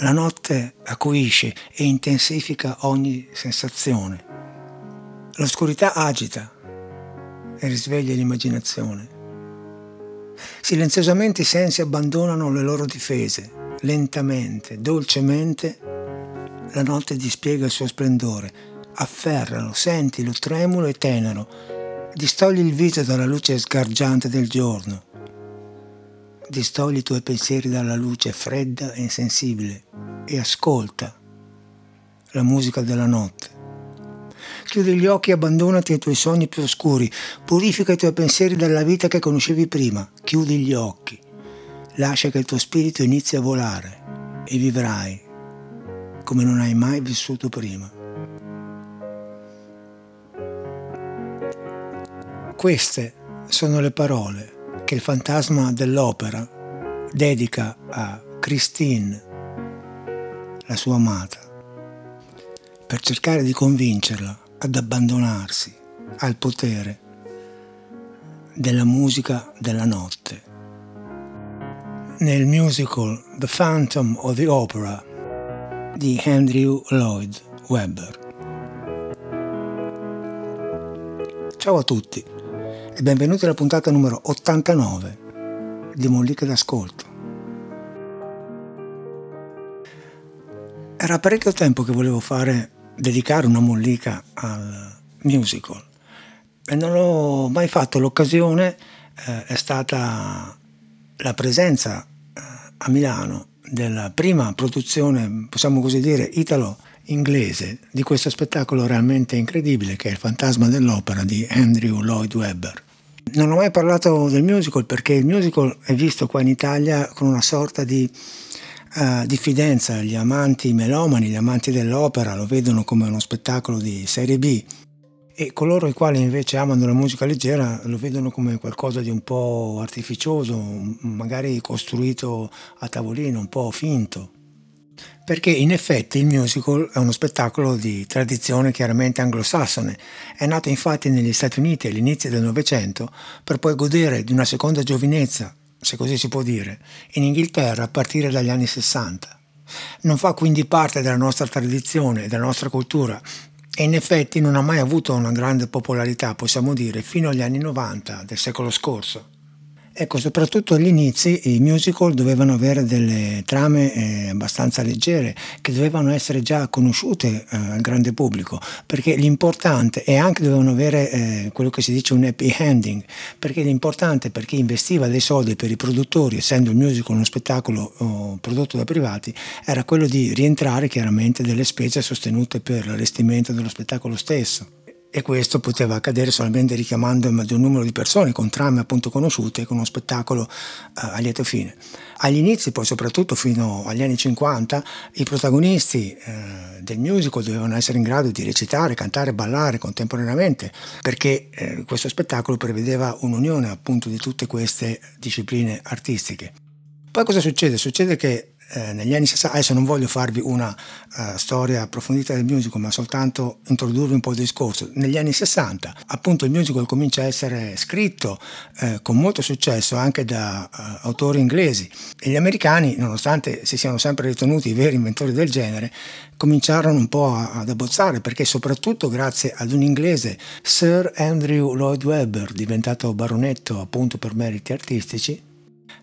La notte acuisce e intensifica ogni sensazione. L'oscurità agita e risveglia l'immaginazione. Silenziosamente i sensi abbandonano le loro difese. Lentamente, dolcemente, la notte dispiega il suo splendore. Afferralo, sentilo tremulo e tenero. Distogli il viso dalla luce sgargiante del giorno. Distogli i tuoi pensieri dalla luce fredda e insensibile e ascolta la musica della notte. Chiudi gli occhi e abbandonati ai tuoi sogni più oscuri. Purifica i tuoi pensieri dalla vita che conoscevi prima. Chiudi gli occhi. Lascia che il tuo spirito inizi a volare e vivrai come non hai mai vissuto prima. Queste sono le parole che il fantasma dell'opera dedica a Christine, la sua amata, per cercare di convincerla ad abbandonarsi al potere della musica della notte. Nel musical The Phantom of the Opera di Andrew Lloyd Webber. Ciao a tutti e benvenuti alla puntata numero 89 di Molliche d'Ascolto. Era parecchio tempo che volevo fare dedicare una mollica al musical e non l'ho mai fatto. L'occasione eh, è stata la presenza eh, a Milano della prima produzione, possiamo così dire, italo-inglese di questo spettacolo realmente incredibile che è Il fantasma dell'opera di Andrew Lloyd Webber. Non ho mai parlato del musical perché il musical è visto qua in Italia con una sorta di uh, diffidenza. Gli amanti melomani, gli amanti dell'opera lo vedono come uno spettacolo di serie B e coloro i quali invece amano la musica leggera lo vedono come qualcosa di un po' artificioso, magari costruito a tavolino, un po' finto. Perché in effetti il musical è uno spettacolo di tradizione chiaramente anglosassone. È nato infatti negli Stati Uniti all'inizio del Novecento per poi godere di una seconda giovinezza se così si può dire, in Inghilterra a partire dagli anni 60. Non fa quindi parte della nostra tradizione della nostra cultura e in effetti non ha mai avuto una grande popolarità, possiamo dire, fino agli anni 90 del secolo scorso. Ecco, soprattutto agli inizi i musical dovevano avere delle trame eh, abbastanza leggere, che dovevano essere già conosciute eh, al grande pubblico, perché l'importante, e anche dovevano avere eh, quello che si dice un happy ending, perché l'importante per chi investiva dei soldi per i produttori, essendo il musical uno spettacolo oh, prodotto da privati, era quello di rientrare chiaramente delle spese sostenute per l'allestimento dello spettacolo stesso e questo poteva accadere solamente richiamando il maggior numero di persone con trame appunto conosciute con uno spettacolo uh, a lieto fine. Agli inizi, poi soprattutto fino agli anni 50, i protagonisti uh, del musical dovevano essere in grado di recitare, cantare ballare contemporaneamente perché uh, questo spettacolo prevedeva un'unione appunto di tutte queste discipline artistiche. Poi cosa succede? Succede che eh, negli anni 60, adesso non voglio farvi una uh, storia approfondita del musical, ma soltanto introdurvi un po' il discorso. Negli anni 60, appunto, il musical comincia a essere scritto eh, con molto successo anche da uh, autori inglesi e gli americani, nonostante si siano sempre ritenuti i veri inventori del genere, cominciarono un po' a, ad abbozzare perché soprattutto grazie ad un inglese, Sir Andrew Lloyd Webber, diventato baronetto appunto per meriti artistici,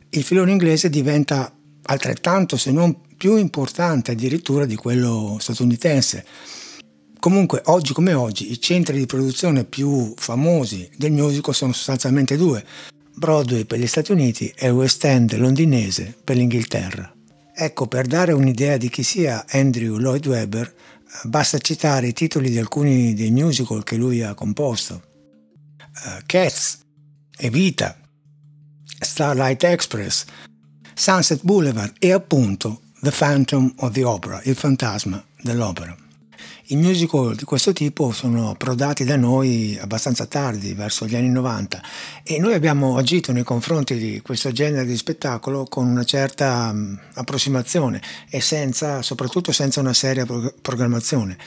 il filone inglese diventa altrettanto se non più importante addirittura di quello statunitense. Comunque, oggi come oggi, i centri di produzione più famosi del musical sono sostanzialmente due, Broadway per gli Stati Uniti e West End londinese per l'Inghilterra. Ecco, per dare un'idea di chi sia Andrew Lloyd Webber, basta citare i titoli di alcuni dei musical che lui ha composto. Uh, Cats, Evita, Starlight Express, Sunset Boulevard e appunto The Phantom of the Opera, il fantasma dell'opera. I musical di questo tipo sono approdati da noi abbastanza tardi, verso gli anni 90, e noi abbiamo agito nei confronti di questo genere di spettacolo con una certa um, approssimazione e senza, soprattutto senza una seria pro- programmazione.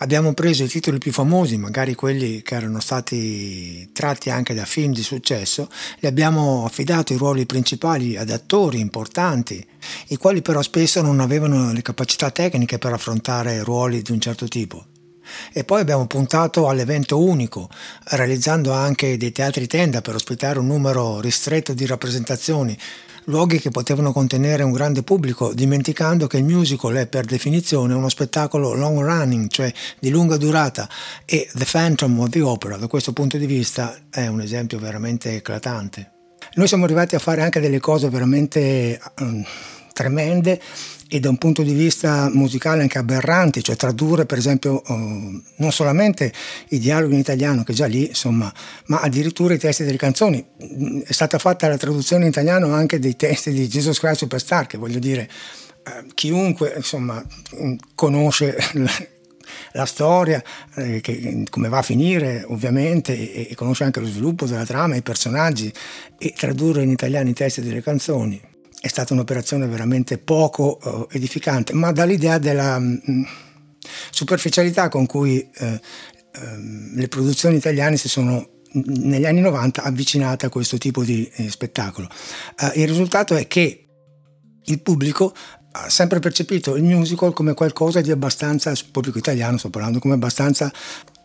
Abbiamo preso i titoli più famosi, magari quelli che erano stati tratti anche da film di successo, li abbiamo affidato i ruoli principali ad attori importanti i quali però spesso non avevano le capacità tecniche per affrontare ruoli di un certo tipo. E poi abbiamo puntato all'evento unico, realizzando anche dei teatri tenda per ospitare un numero ristretto di rappresentazioni, luoghi che potevano contenere un grande pubblico, dimenticando che il musical è per definizione uno spettacolo long running, cioè di lunga durata, e The Phantom of the Opera da questo punto di vista è un esempio veramente eclatante. Noi siamo arrivati a fare anche delle cose veramente um, tremende e da un punto di vista musicale anche aberranti, cioè tradurre per esempio uh, non solamente i dialoghi in italiano, che già lì insomma, ma addirittura i testi delle canzoni. È stata fatta la traduzione in italiano anche dei testi di Jesus Christ Superstar, che voglio dire, uh, chiunque insomma, conosce la, la storia, eh, che, come va a finire ovviamente, e, e conosce anche lo sviluppo della trama, i personaggi, e tradurre in italiano i testi delle canzoni è stata un'operazione veramente poco uh, edificante, ma dall'idea della mm, superficialità con cui uh, uh, le produzioni italiane si sono negli anni 90 avvicinate a questo tipo di eh, spettacolo. Eh, il risultato è che il pubblico ha sempre percepito il musical come qualcosa di abbastanza, il pubblico italiano sto parlando, come abbastanza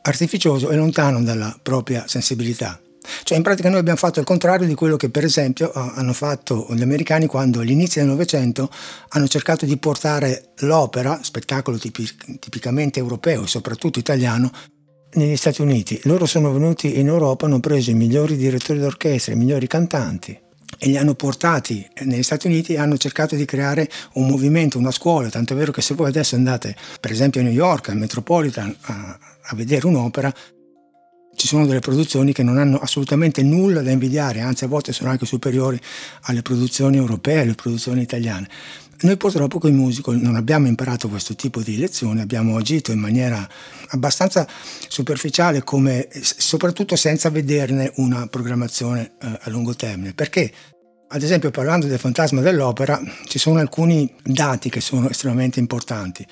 artificioso e lontano dalla propria sensibilità. Cioè in pratica noi abbiamo fatto il contrario di quello che per esempio hanno fatto gli americani quando all'inizio del Novecento hanno cercato di portare l'opera, spettacolo tipic- tipicamente europeo e soprattutto italiano, negli Stati Uniti. Loro sono venuti in Europa, hanno preso i migliori direttori d'orchestra, i migliori cantanti e li hanno portati negli Stati Uniti e hanno cercato di creare un movimento, una scuola, tanto è vero che se voi adesso andate per esempio a New York, al Metropolitan, a, a vedere un'opera, ci sono delle produzioni che non hanno assolutamente nulla da invidiare, anzi a volte sono anche superiori alle produzioni europee, alle produzioni italiane. Noi purtroppo con i musical non abbiamo imparato questo tipo di lezioni, abbiamo agito in maniera abbastanza superficiale, come, soprattutto senza vederne una programmazione eh, a lungo termine. Perché, ad esempio, parlando del fantasma dell'opera, ci sono alcuni dati che sono estremamente importanti.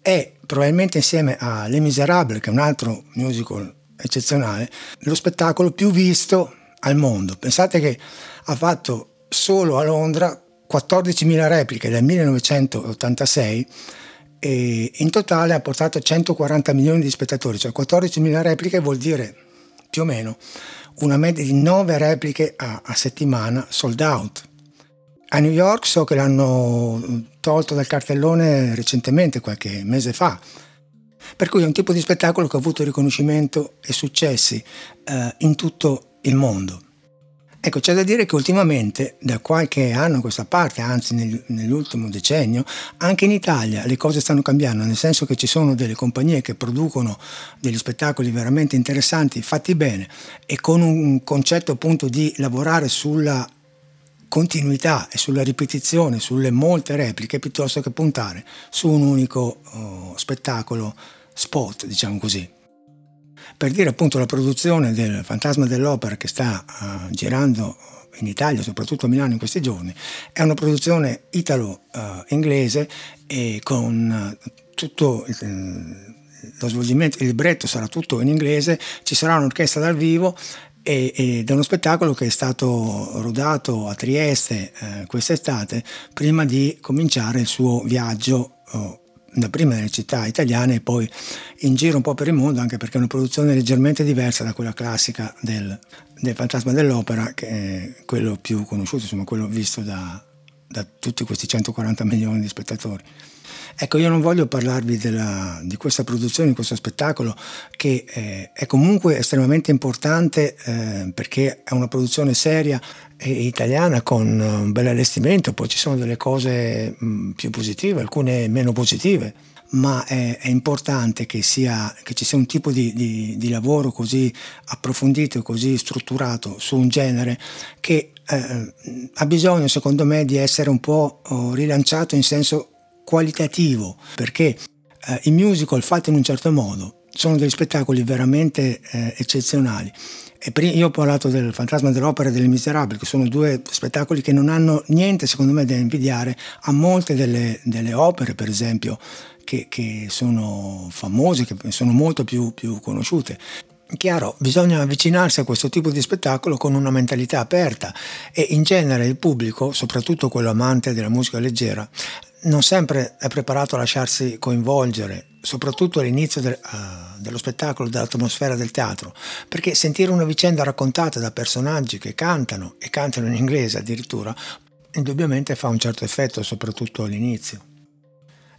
È probabilmente insieme a Les Miserables, che è un altro musical eccezionale, lo spettacolo più visto al mondo. Pensate che ha fatto solo a Londra 14.000 repliche dal 1986 e in totale ha portato 140 milioni di spettatori, cioè 14.000 repliche vuol dire più o meno una media di 9 repliche a, a settimana sold out. A New York so che l'hanno tolto dal cartellone recentemente, qualche mese fa, per cui è un tipo di spettacolo che ha avuto riconoscimento e successi eh, in tutto il mondo. Ecco, c'è da dire che ultimamente, da qualche anno a questa parte, anzi nel, nell'ultimo decennio, anche in Italia le cose stanno cambiando, nel senso che ci sono delle compagnie che producono degli spettacoli veramente interessanti, fatti bene e con un concetto appunto di lavorare sulla continuità e sulla ripetizione, sulle molte repliche, piuttosto che puntare su un unico oh, spettacolo spot, diciamo così. Per dire appunto la produzione del Fantasma dell'Opera che sta uh, girando in Italia, soprattutto a Milano in questi giorni, è una produzione italo-inglese e con uh, tutto il, lo svolgimento, il libretto sarà tutto in inglese, ci sarà un'orchestra dal vivo ed è uno spettacolo che è stato rodato a Trieste eh, quest'estate prima di cominciare il suo viaggio oh, da prima nelle città italiane e poi in giro un po' per il mondo, anche perché è una produzione leggermente diversa da quella classica del, del Fantasma dell'Opera, che è quello più conosciuto, insomma quello visto da, da tutti questi 140 milioni di spettatori. Ecco, io non voglio parlarvi della, di questa produzione, di questo spettacolo, che eh, è comunque estremamente importante eh, perché è una produzione seria e italiana con un bel allestimento, poi ci sono delle cose mh, più positive, alcune meno positive, ma è, è importante che, sia, che, ci sia un tipo di, di, di lavoro così approfondito così strutturato su un genere che eh, ha bisogno, secondo me, di essere un po' oh, rilanciato in senso qualitativo, perché eh, i musical fatti in un certo modo sono degli spettacoli veramente eh, eccezionali. io ho parlato del Fantasma dell'Opera e delle Miserabili, che sono due spettacoli che non hanno niente, secondo me, da invidiare a molte delle, delle opere, per esempio, che, che, sono famose, che sono molto più, più conosciute. Chiaro, bisogna avvicinarsi a questo tipo di spettacolo con una mentalità aperta e in genere il pubblico, soprattutto quello amante della musica leggera, non sempre è preparato a lasciarsi coinvolgere, soprattutto all'inizio del, uh, dello spettacolo, dell'atmosfera del teatro, perché sentire una vicenda raccontata da personaggi che cantano e cantano in inglese addirittura, indubbiamente fa un certo effetto, soprattutto all'inizio.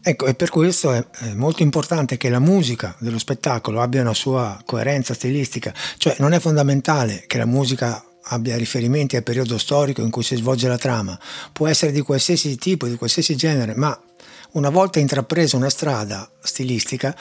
Ecco, e per questo è, molto importante che la musica dello spettacolo abbia una sua coerenza stilistica, cioè non è fondamentale che la musica abbia riferimenti al periodo storico in cui si svolge la trama, può essere di qualsiasi tipo, di qualsiasi genere, ma una volta intrapresa una strada stilistica,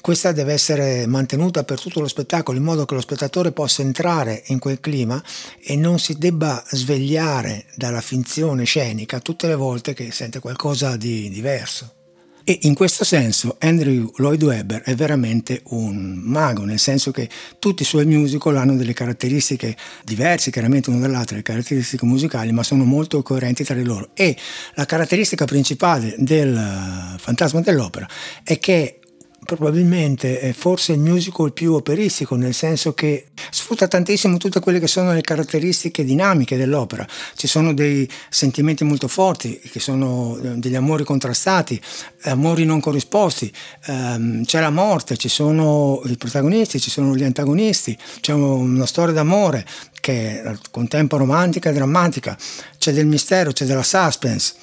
questa deve essere mantenuta per tutto lo spettacolo in modo che lo spettatore possa entrare in quel clima e non si debba svegliare dalla finzione scenica tutte le volte che sente qualcosa di diverso. E in questo senso Andrew Lloyd Webber è veramente un mago, nel senso che tutti i suoi musical hanno delle caratteristiche diverse, chiaramente uno dall'altro, le caratteristiche musicali, ma sono molto coerenti tra di loro. E la caratteristica principale del Fantasma dell'Opera è che probabilmente è forse il musical più operistico, nel senso che sfrutta tantissimo tutte quelle che sono le caratteristiche dinamiche dell'opera. Ci sono dei sentimenti molto forti, che sono eh, degli amori contrastati, amori non corrisposti, ehm, c'è la morte, ci sono i protagonisti, ci sono gli antagonisti, c'è una storia d'amore che è al contempo romantica e drammatica, c'è del mistero, c'è della suspense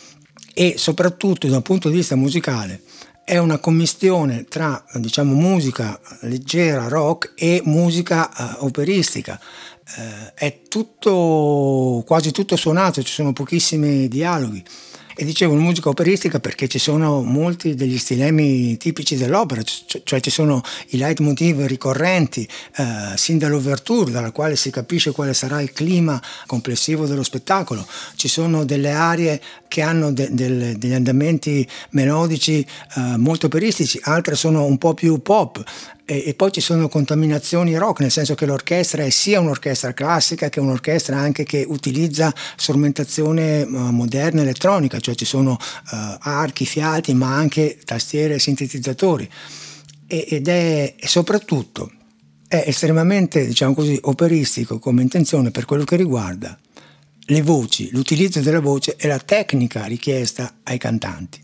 e soprattutto da un punto di vista musicale è una commistione tra diciamo, musica leggera, rock e musica uh, operistica. Uh, è tutto, quasi tutto suonato, ci sono pochissimi dialoghi. E dicevo musica operistica perché ci sono molti degli stilemi tipici dell'opera, cioè ci sono i leitmotiv ricorrenti, eh, sin dall'ouverture, dalla quale si capisce quale sarà il clima complessivo dello spettacolo. Ci sono delle arie che hanno de- de- degli andamenti melodici eh, molto operistici, altre sono un po' più pop e, e, poi ci sono contaminazioni rock, nel senso che l'orchestra è sia un'orchestra classica che un'orchestra anche che utilizza strumentazione uh, moderna elettronica, cioè ci sono uh, archi, fiati, ma anche tastiere e sintetizzatori. E, ed è e soprattutto è estremamente, diciamo così, operistico come intenzione per quello che riguarda le voci, l'utilizzo della voce e la tecnica richiesta ai cantanti.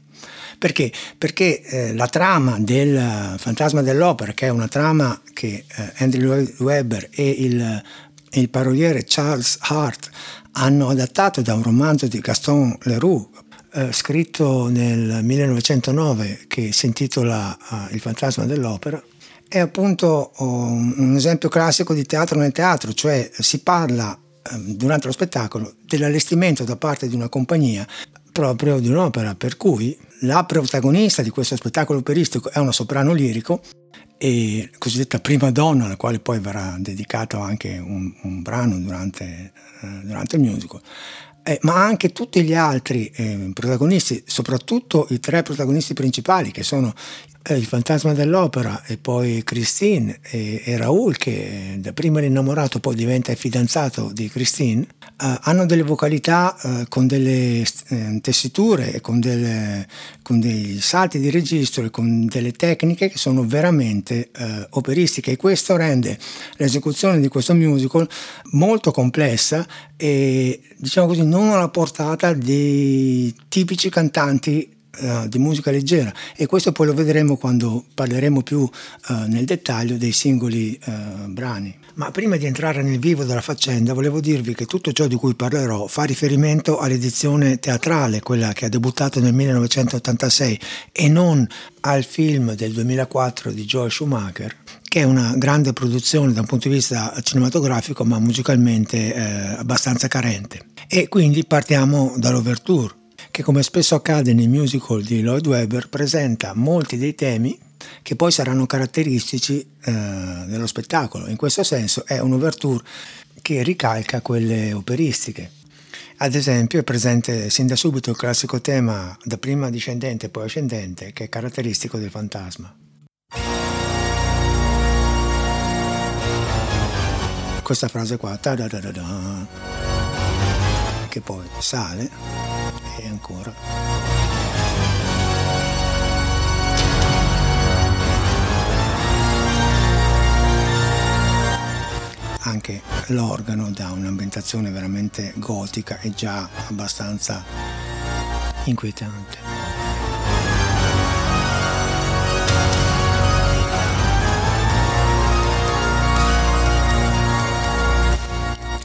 Perché? Perché eh, la trama del Fantasma dell'Opera, che è una trama che eh, Andrew Webber e il, il paroliere Charles Hart hanno adattato da un romanzo di Gaston Leroux, eh, scritto nel 1909 che si intitola uh, Il fantasma dell'opera, è appunto um, un esempio classico di teatro nel teatro, cioè si parla um, durante lo spettacolo dell'allestimento da parte di una compagnia proprio di un'opera, per cui la protagonista di questo spettacolo operistico è una soprano lirico e cosiddetta prima donna, alla quale poi verrà dedicato anche un, un brano durante, eh, durante, il musical. Eh, ma anche tutti gli altri eh, protagonisti, soprattutto i tre protagonisti principali che sono il fantasma dell'opera e poi Christine e, e Raoul che da prima l'innamorato poi diventa il fidanzato di Christine Uh, hanno delle vocalità uh, con delle uh, tessiture con, delle, con, dei salti di registro e con delle tecniche che sono veramente operistiche. E questo rende l'esecuzione di questo musical molto complessa e diciamo così non alla portata dei tipici cantanti uh, di musica leggera e questo poi lo vedremo quando parleremo più uh, nel dettaglio dei singoli uh, brani. Ma prima di entrare nel vivo della faccenda volevo dirvi che tutto ciò di cui parlerò fa riferimento all'edizione teatrale, quella che ha debuttato nel 1986 e non al film del 2004 di Joel Schumacher, che è una grande produzione da un punto di vista cinematografico ma musicalmente eh, abbastanza carente. E quindi partiamo dall'overture che come spesso accade nei musical di Lloyd Webber presenta molti dei temi che poi saranno caratteristici eh, dello spettacolo. In questo senso è un'ouverture che ricalca quelle operistiche. Ad esempio è presente sin da subito il classico tema da prima discendente e poi ascendente che è caratteristico del fantasma. Questa frase qua, che poi sale e ancora. l'organo dà un'ambientazione veramente gotica e già abbastanza inquietante.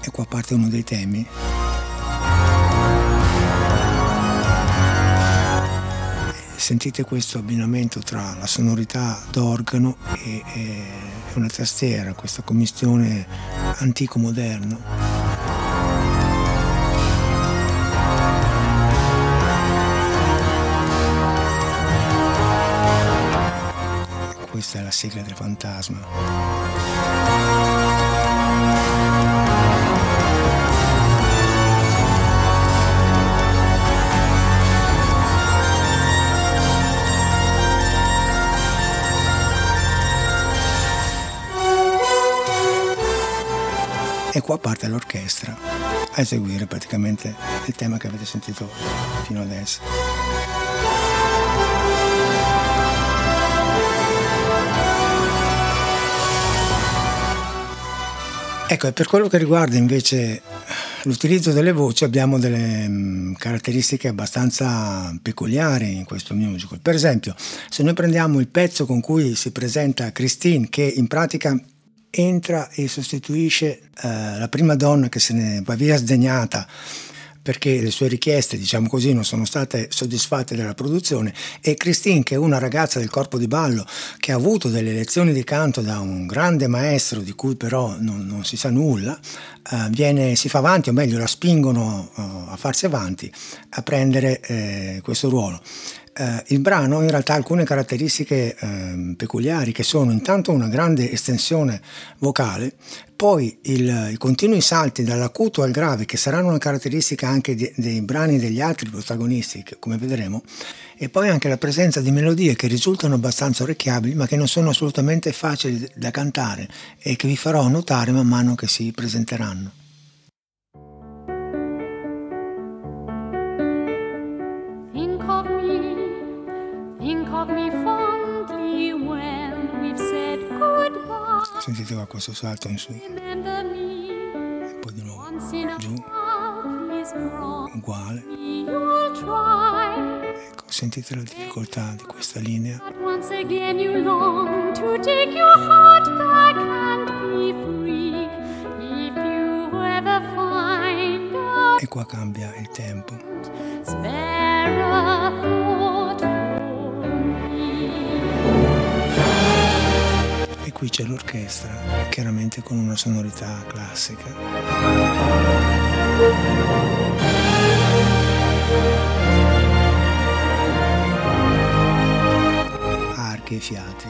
E qua parte uno dei temi sentite questo abbinamento tra la sonorità d'organo e, e una tastiera, questa commistione antico-moderno. Questa è la sigla del fantasma. Qua parte l'orchestra a eseguire praticamente il tema che avete sentito fino adesso. Ecco, e per quello che riguarda invece l'utilizzo delle voci abbiamo delle mm, caratteristiche abbastanza peculiari in questo musical. Per esempio, se noi prendiamo il pezzo con cui si presenta Christine, che in pratica entra e sostituisce eh, la prima donna che se ne va via sdegnata perché le sue richieste, diciamo così, non sono state soddisfatte dalla produzione e Christine, che è una ragazza del corpo di ballo che ha avuto delle lezioni di canto da un grande maestro di cui però non, non si sa nulla, eh, viene, si fa avanti, o meglio la spingono uh, a farsi avanti, a prendere eh, questo ruolo. Eh, il brano in realtà ha alcune caratteristiche eh, peculiari che sono intanto una grande estensione vocale, poi il, i continui salti dall'acuto al grave che saranno una caratteristica anche di, dei brani degli altri protagonisti, come vedremo, e poi anche la presenza di melodie che risultano abbastanza orecchiabili ma che non sono assolutamente facili da cantare e che vi farò notare man mano che si presenteranno. Sentite qua questo salto in su. E poi di nuovo giù. Uguale. Ecco, sentite la difficoltà di questa linea. E qua cambia il tempo. Qui c'è l'orchestra, chiaramente con una sonorità classica. Archi e fiati.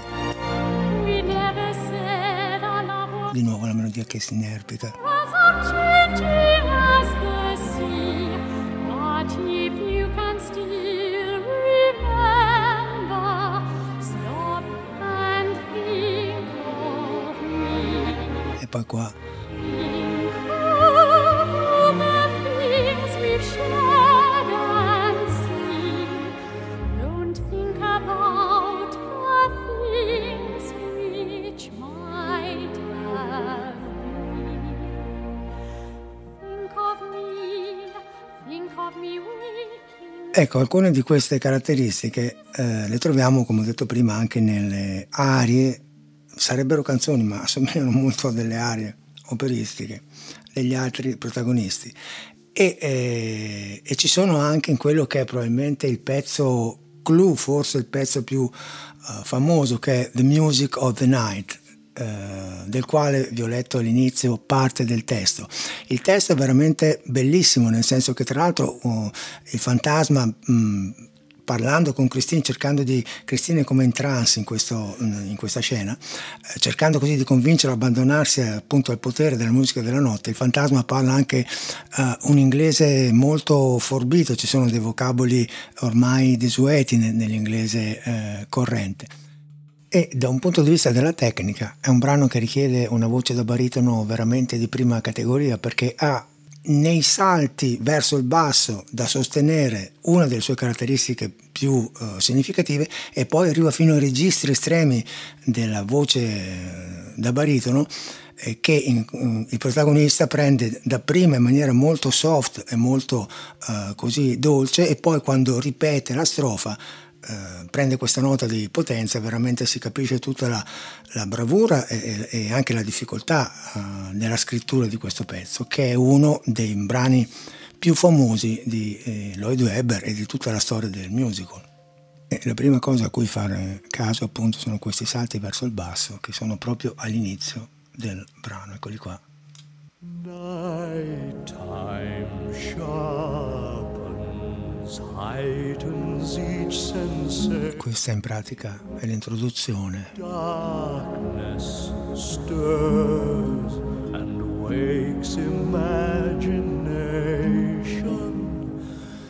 Di nuovo la melodia che si inerpica. Poi qua. Ecco, alcune di queste caratteristiche eh, le troviamo, come ho detto prima, anche nelle arie sarebbero canzoni ma assomigliano molto a delle arie operistiche degli altri protagonisti e, eh, e, ci sono anche in quello che è probabilmente il pezzo clou, forse il pezzo più uh, famoso che è The Music of the Night uh, del quale vi ho letto all'inizio parte del testo. Il testo è veramente bellissimo, nel senso che tra l'altro uh, il fantasma mh, mm, parlando con Christine, cercando di Christine è come in trance in, questo, in questa scena, eh, cercando così di convincerla ad abbandonarsi appunto al potere della musica della notte. Il fantasma parla anche uh, un inglese molto forbito, ci sono dei vocaboli ormai desueti nell'inglese uh, corrente. E da un punto di vista della tecnica è un brano che richiede una voce da baritono veramente di prima categoria perché ha nei salti verso il basso da sostenere una delle sue caratteristiche più uh, significative e poi arriva fino ai registri estremi della voce eh, da baritono eh, che in, in, il protagonista prende dapprima in maniera molto soft e molto uh, così dolce e poi quando ripete la strofa eh, prende questa nota di potenza veramente si capisce tutta la, la bravura e, e, anche la difficoltà uh, nella scrittura di questo pezzo che è uno dei brani più famosi di eh, Lloyd Webber e di tutta la storia del musical. E la prima cosa a cui fare caso appunto sono questi salti verso il basso che sono proprio all'inizio del brano, eccoli qua. Nighttime questa in pratica è l'introduzione. Darkness stirs and wakes imagination.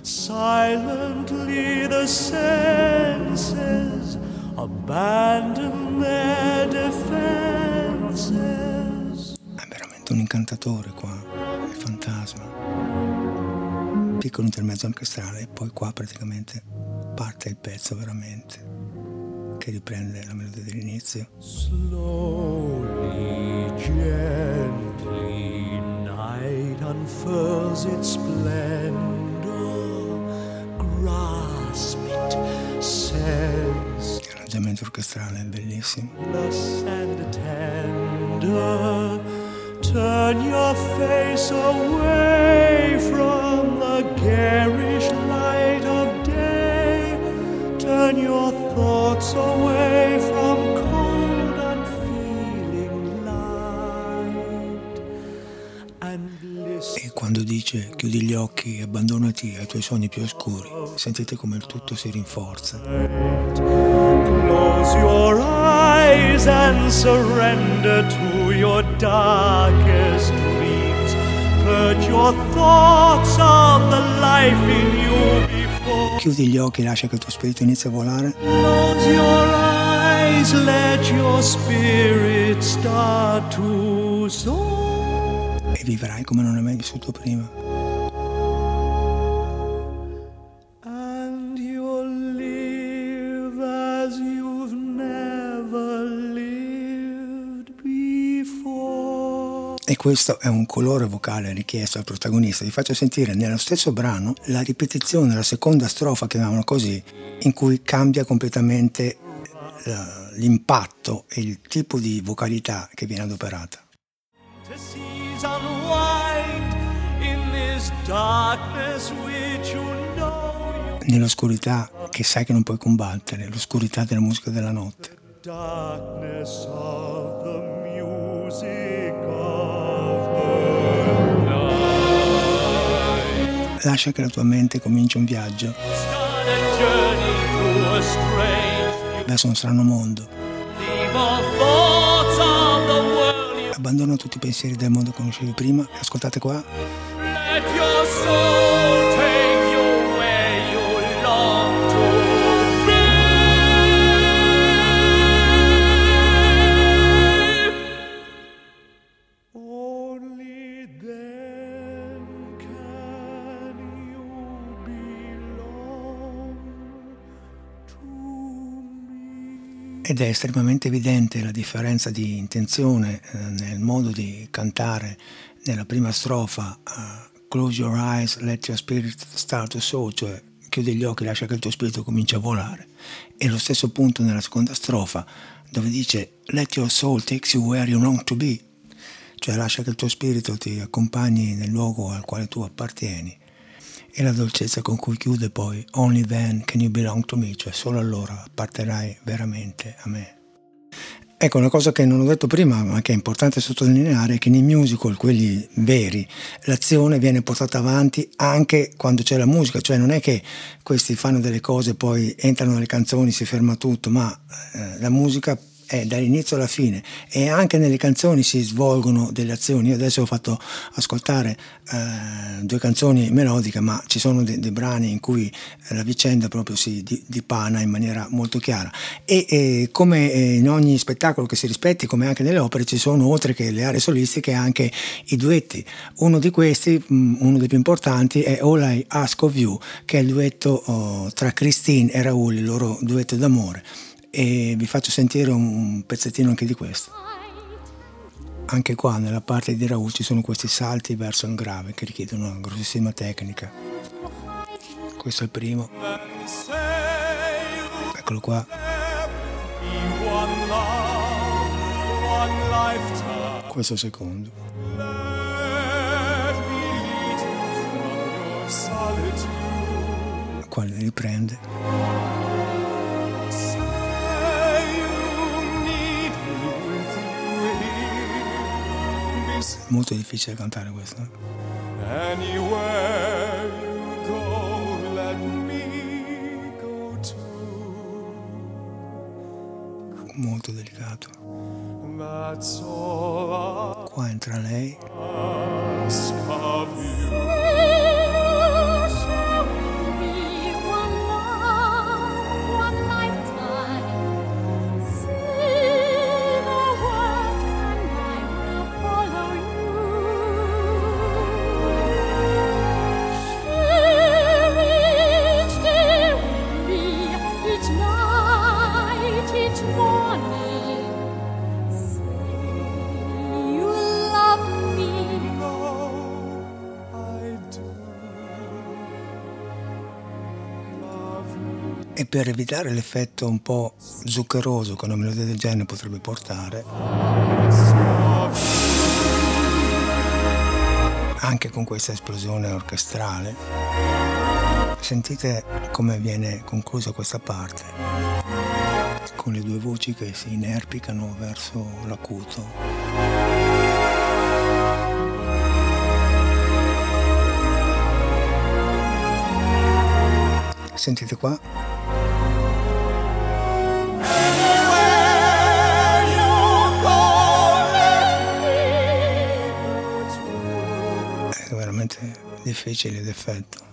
Silently the senses abandon their defenses. È veramente un incantatore qua, il fantasma piccolo intermezzo orchestrale e poi qua praticamente parte il pezzo veramente che riprende la melodia dell'inizio. Slowly, gently, night unfurls its splendor, grasp it, sense. L'arrangiamento orchestrale è bellissimo. And tender, turn your face away from garish light of day. Turn your thoughts away from cold, unfeeling light. And. E quando dice chiudi gli occhi e abbandonati ai tuoi sogni più oscuri, sentite come il tutto si rinforza. Close your eyes and surrender to your darkest dreams. Purge your thoughts of the life in you before. Chiudi gli occhi e lascia che il tuo spirito inizi a volare. Close your eyes, let your spirit start to soar. E vivrai come non hai mai vissuto prima. E questo è un colore vocale richiesto al protagonista. Vi faccio sentire nello stesso brano la ripetizione della seconda strofa, chiamiamola così, in cui cambia completamente l'impatto e il tipo di vocalità che viene adoperata. Nell'oscurità che sai che non puoi combattere, l'oscurità della musica della notte. Lascia che la tua mente cominci un viaggio verso un strano mondo. Abbandona tutti i pensieri del mondo che conoscevi prima e ascoltate qua. Ed è estremamente evidente la differenza di intenzione eh, nel modo di cantare nella prima strofa uh, Close your eyes, let your spirit start to soar, cioè chiudi gli occhi, lascia che il tuo spirito cominci a volare. E lo stesso punto nella seconda strofa dove dice Let your soul take you where you long to be, cioè lascia che il tuo spirito ti accompagni nel luogo al quale tu appartieni e la dolcezza con cui chiude poi Only then can you belong to me, cioè solo allora apparterai veramente a me. Ecco, una cosa che non ho detto prima, ma che è importante sottolineare, è che nei musical, quelli veri, l'azione viene portata avanti anche quando c'è la musica, cioè non è che questi fanno delle cose, poi entrano le canzoni, si ferma tutto, ma eh, la musica è dall'inizio alla fine e anche nelle canzoni si svolgono delle azioni. Io adesso ho fatto ascoltare eh, due canzoni melodiche, ma ci sono dei, dei brani in cui la vicenda proprio si dipana in maniera molto chiara. E, e come in ogni spettacolo che si rispetti, come anche nelle opere, ci sono oltre che le aree solistiche anche i duetti. Uno di questi, mm, uno dei più importanti, è All I Ask of You, che è il duetto oh, tra Christine e Raul, il loro duetto d'amore. E vi faccio sentire un pezzettino anche di questo. Anche qua nella parte di Raul ci sono questi salti verso il grave che richiedono una grossissima tecnica. Questo è il primo. Eccolo qua. Questo è il secondo. Qua riprende. Molto difficile cantare questo. Anywhere you go, let me go too. Molto delicato. Qua entra lei. Per evitare l'effetto un po' zuccheroso che una melodia del genere potrebbe portare, anche con questa esplosione orchestrale, sentite come viene conclusa questa parte, con le due voci che si inerpicano verso l'acuto. Sentite qua. Veramente difficile l'effetto.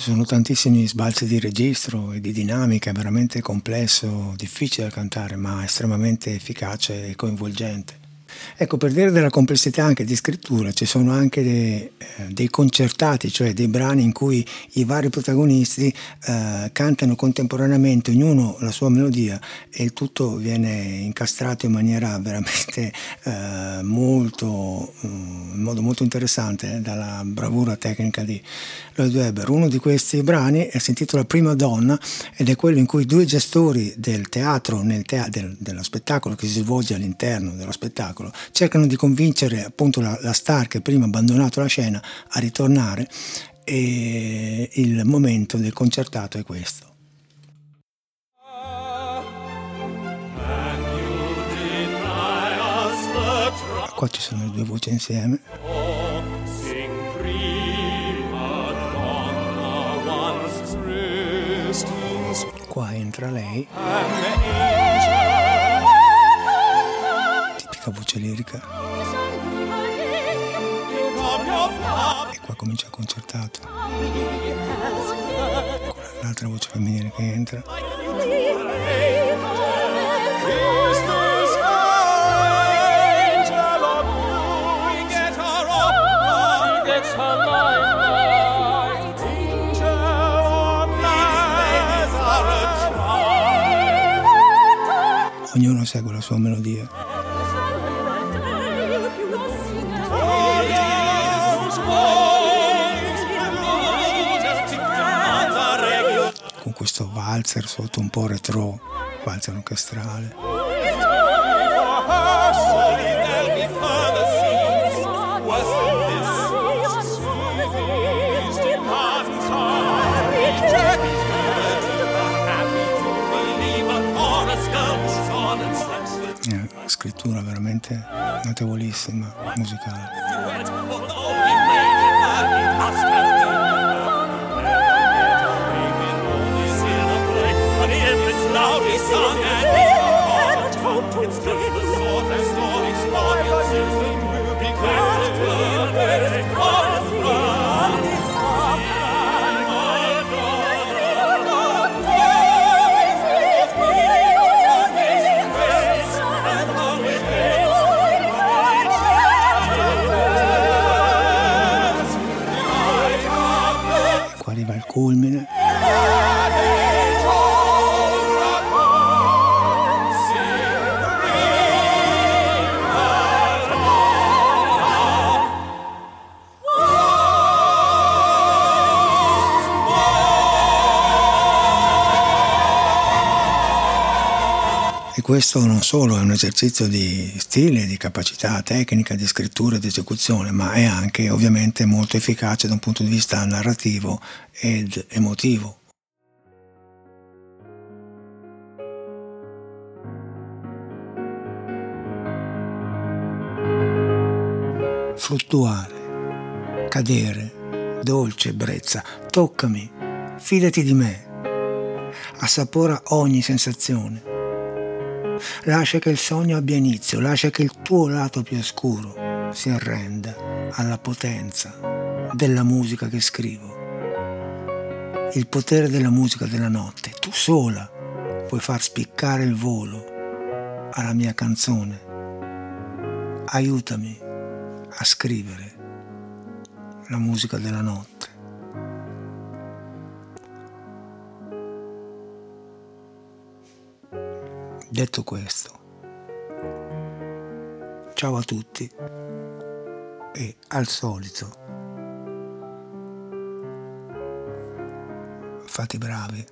sono tantissimi sbalzi di registro e di dinamica, è veramente complesso, difficile da cantare, ma estremamente efficace e coinvolgente. Ecco, per dire della complessità anche di scrittura, ci sono anche dei, eh, dei concertati, cioè dei brani in cui i vari protagonisti eh, cantano contemporaneamente, ognuno la sua melodia e il tutto viene incastrato in maniera veramente eh, molto, mm, in modo molto interessante, eh, dalla bravura tecnica di Lloyd Webber. Uno di questi brani si intitola Prima Donna ed è quello in cui due gestori del teatro, te- del, dello spettacolo che si svolge all'interno dello spettacolo, cercano di convincere appunto la, la star che prima ha abbandonato la scena a ritornare e il momento del concertato è questo. Qua ci sono le due voci insieme. Qua entra lei tipica voce lirica. E qua comincia il concertato. Con l'altra voce femminile che entra. Ognuno segue la sua melodia. Valzer sotto un po' retro, valzer orchestrale. scrittura veramente notevolissima, musicale. Qua questo non solo è un esercizio di stile, di capacità tecnica, di scrittura e di esecuzione, ma è anche ovviamente molto efficace da un punto di vista narrativo ed emotivo. Fluttuare, cadere, dolce ebbrezza, toccami, fidati di me, assapora ogni sensazione. Lascia che il sogno abbia inizio, lascia che il tuo lato più oscuro si arrenda alla potenza della musica che scrivo. Il potere della musica della notte, tu sola puoi far spiccare il volo alla mia canzone. Aiutami a scrivere la musica della notte. Detto questo, ciao a tutti e al solito fate bravi.